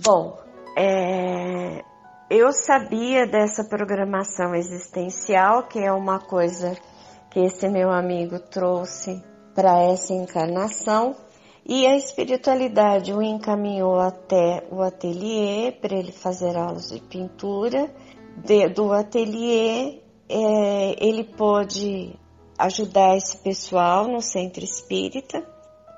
Bom, é, eu sabia dessa programação existencial, que é uma coisa que esse meu amigo trouxe para essa encarnação, e a espiritualidade o encaminhou até o ateliê para ele fazer aulas de pintura. De, do ateliê, é, ele pôde ajudar esse pessoal no centro espírita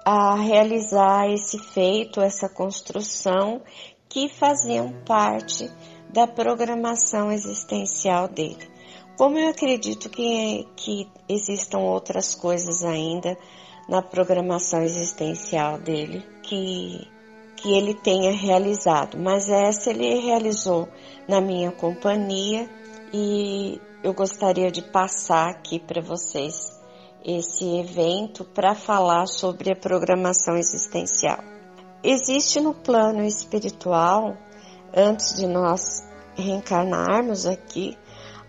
a realizar esse feito, essa construção que faziam parte da programação existencial dele. Como eu acredito que, que existam outras coisas ainda na programação existencial dele que, que ele tenha realizado, mas essa ele realizou na minha companhia e eu gostaria de passar aqui para vocês esse evento para falar sobre a programação existencial. Existe no plano espiritual, antes de nós reencarnarmos aqui,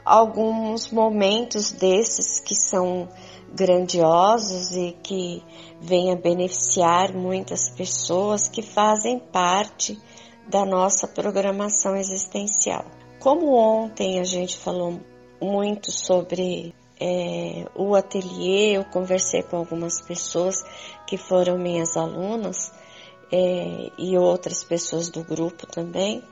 alguns momentos desses que são grandiosos e que vêm a beneficiar muitas pessoas que fazem parte da nossa programação existencial. Como ontem a gente falou muito sobre é, o ateliê, eu conversei com algumas pessoas que foram minhas alunas é, e outras pessoas do grupo também.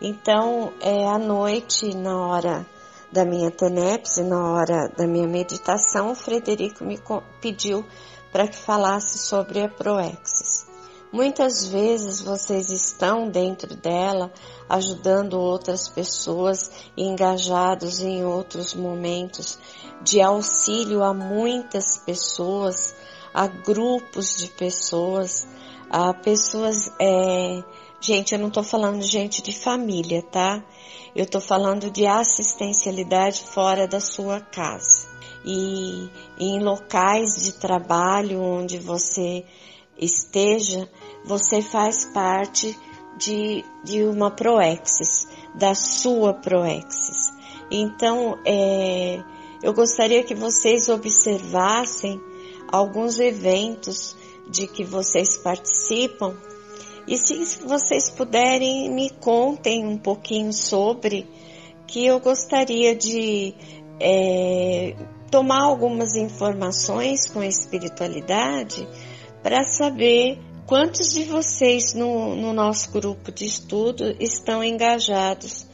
Então, é, à noite, na hora da minha tenepse, na hora da minha meditação, o Frederico me pediu para que falasse sobre a proexis. Muitas vezes vocês estão dentro dela, ajudando outras pessoas, engajados em outros momentos de auxílio a muitas pessoas, a grupos de pessoas, a pessoas. É... Gente, eu não estou falando gente de família, tá? Eu estou falando de assistencialidade fora da sua casa e em locais de trabalho onde você esteja, você faz parte de, de uma proexis, da sua proexis. Então, é, eu gostaria que vocês observassem alguns eventos de que vocês participam e se vocês puderem me contem um pouquinho sobre que eu gostaria de é, tomar algumas informações com a espiritualidade para saber quantos de vocês no, no nosso grupo de estudo estão engajados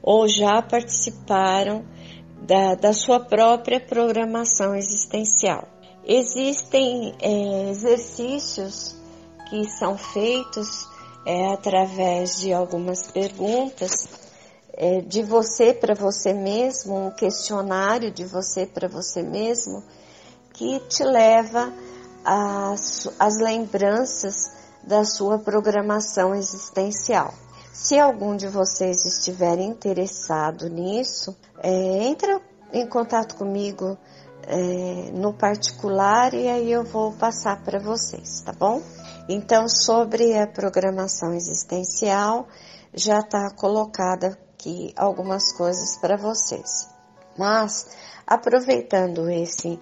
ou já participaram da, da sua própria programação existencial. Existem é, exercícios que são feitos é, através de algumas perguntas é, de você para você mesmo, um questionário de você para você mesmo, que te leva às, às lembranças da sua programação existencial. Se algum de vocês estiver interessado nisso, é, entre em contato comigo é, no particular e aí eu vou passar para vocês, tá bom? Então, sobre a programação existencial, já está colocada aqui algumas coisas para vocês. Mas, aproveitando esse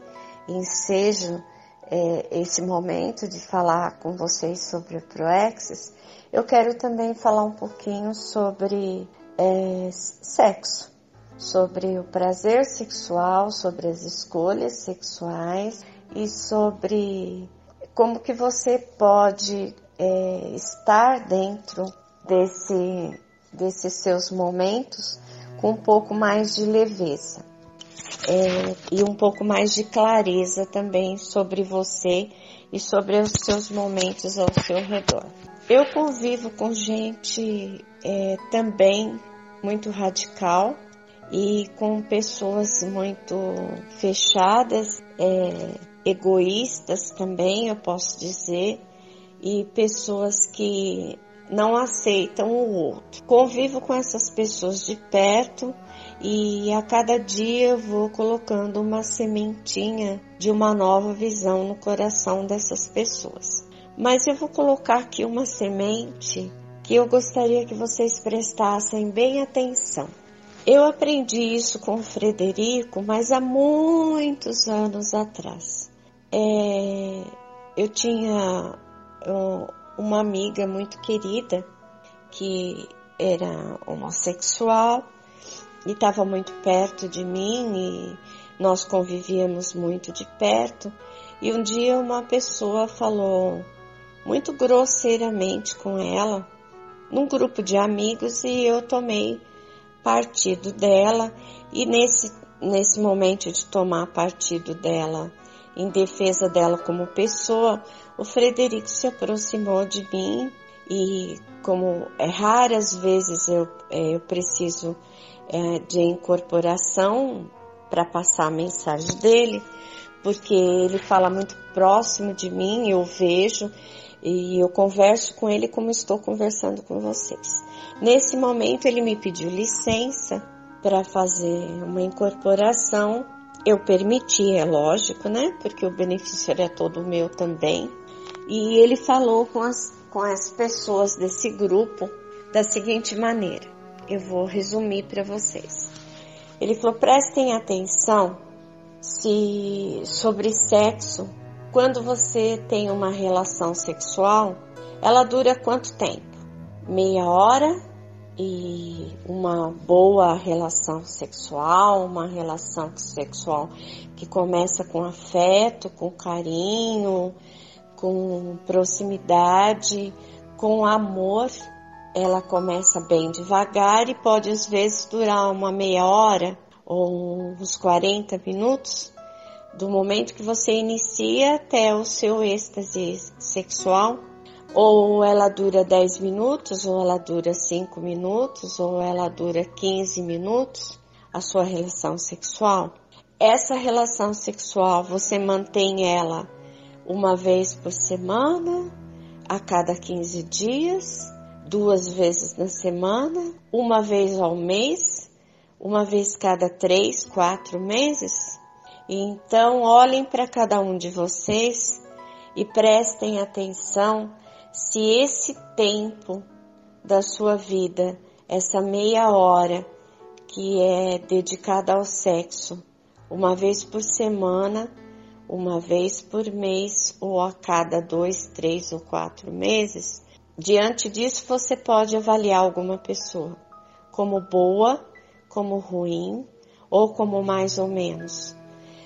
ensejo, é, esse momento de falar com vocês sobre o Proexis, eu quero também falar um pouquinho sobre é, sexo, sobre o prazer sexual, sobre as escolhas sexuais e sobre como que você pode é, estar dentro desse, desses seus momentos com um pouco mais de leveza é, e um pouco mais de clareza também sobre você e sobre os seus momentos ao seu redor. Eu convivo com gente é, também muito radical e com pessoas muito fechadas, é, egoístas também, eu posso dizer, e pessoas que não aceitam o outro. Convivo com essas pessoas de perto e a cada dia eu vou colocando uma sementinha de uma nova visão no coração dessas pessoas. Mas eu vou colocar aqui uma semente que eu gostaria que vocês prestassem bem atenção. Eu aprendi isso com o Frederico, mas há muitos anos atrás. É, eu tinha uma amiga muito querida que era homossexual e estava muito perto de mim e nós convivíamos muito de perto. E um dia uma pessoa falou muito grosseiramente com ela, num grupo de amigos, e eu tomei partido dela. E nesse, nesse momento de tomar partido dela, em defesa dela como pessoa, o Frederico se aproximou de mim e como é, raras vezes eu, é, eu preciso é, de incorporação para passar a mensagem dele, porque ele fala muito próximo de mim, eu vejo e eu converso com ele como estou conversando com vocês. Nesse momento ele me pediu licença para fazer uma incorporação. Eu permiti, é lógico, né? Porque o benefício era todo meu também. E ele falou com as, com as pessoas desse grupo da seguinte maneira: eu vou resumir para vocês. Ele falou: prestem atenção se sobre sexo, quando você tem uma relação sexual, ela dura quanto tempo? Meia hora e uma boa relação sexual, uma relação sexual que começa com afeto, com carinho, com proximidade, com amor, ela começa bem devagar e pode às vezes durar uma meia hora ou uns 40 minutos do momento que você inicia até o seu êxtase sexual. Ou ela dura 10 minutos, ou ela dura 5 minutos, ou ela dura 15 minutos, a sua relação sexual. Essa relação sexual você mantém ela uma vez por semana, a cada 15 dias, duas vezes na semana, uma vez ao mês, uma vez cada três, quatro meses. Então, olhem para cada um de vocês e prestem atenção se esse tempo da sua vida, essa meia hora que é dedicada ao sexo, uma vez por semana, uma vez por mês ou a cada dois, três ou quatro meses. Diante disso, você pode avaliar alguma pessoa como boa, como ruim ou como mais ou menos.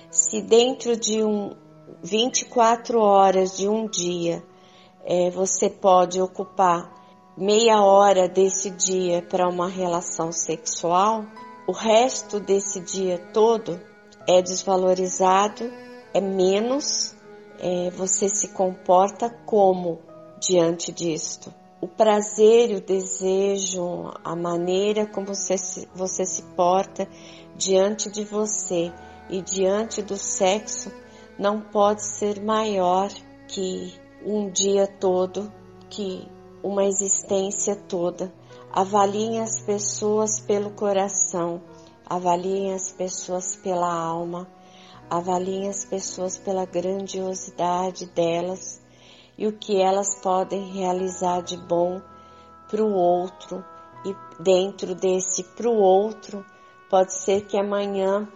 Se dentro de um 24 horas de um dia é, você pode ocupar meia hora desse dia para uma relação sexual, o resto desse dia todo é desvalorizado é menos, é, você se comporta como diante disto. O prazer, o desejo, a maneira como você se, você se porta diante de você e diante do sexo não pode ser maior que um dia todo, que uma existência toda. Avaliem as pessoas pelo coração, avaliem as pessoas pela alma, Avaliem as pessoas pela grandiosidade delas e o que elas podem realizar de bom para o outro e dentro desse para o outro pode ser que amanhã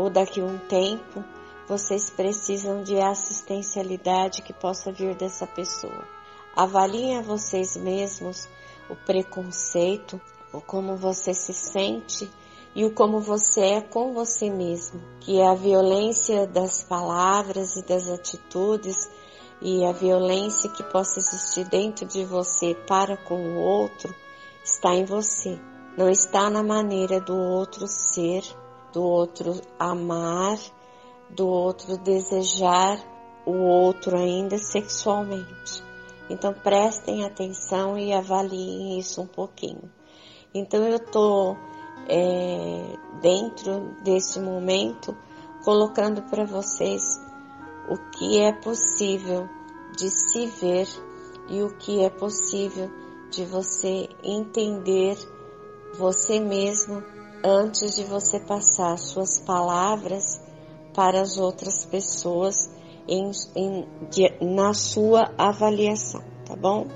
ou daqui a um tempo vocês precisam de assistencialidade que possa vir dessa pessoa. Avaliem a vocês mesmos o preconceito, o como você se sente e o como você é com você mesmo, que é a violência das palavras e das atitudes e a violência que possa existir dentro de você para com o outro está em você, não está na maneira do outro ser, do outro amar, do outro desejar o outro ainda sexualmente. Então prestem atenção e avaliem isso um pouquinho. Então eu tô é, dentro desse momento, colocando para vocês o que é possível de se ver e o que é possível de você entender você mesmo antes de você passar suas palavras para as outras pessoas em, em, na sua avaliação, tá bom?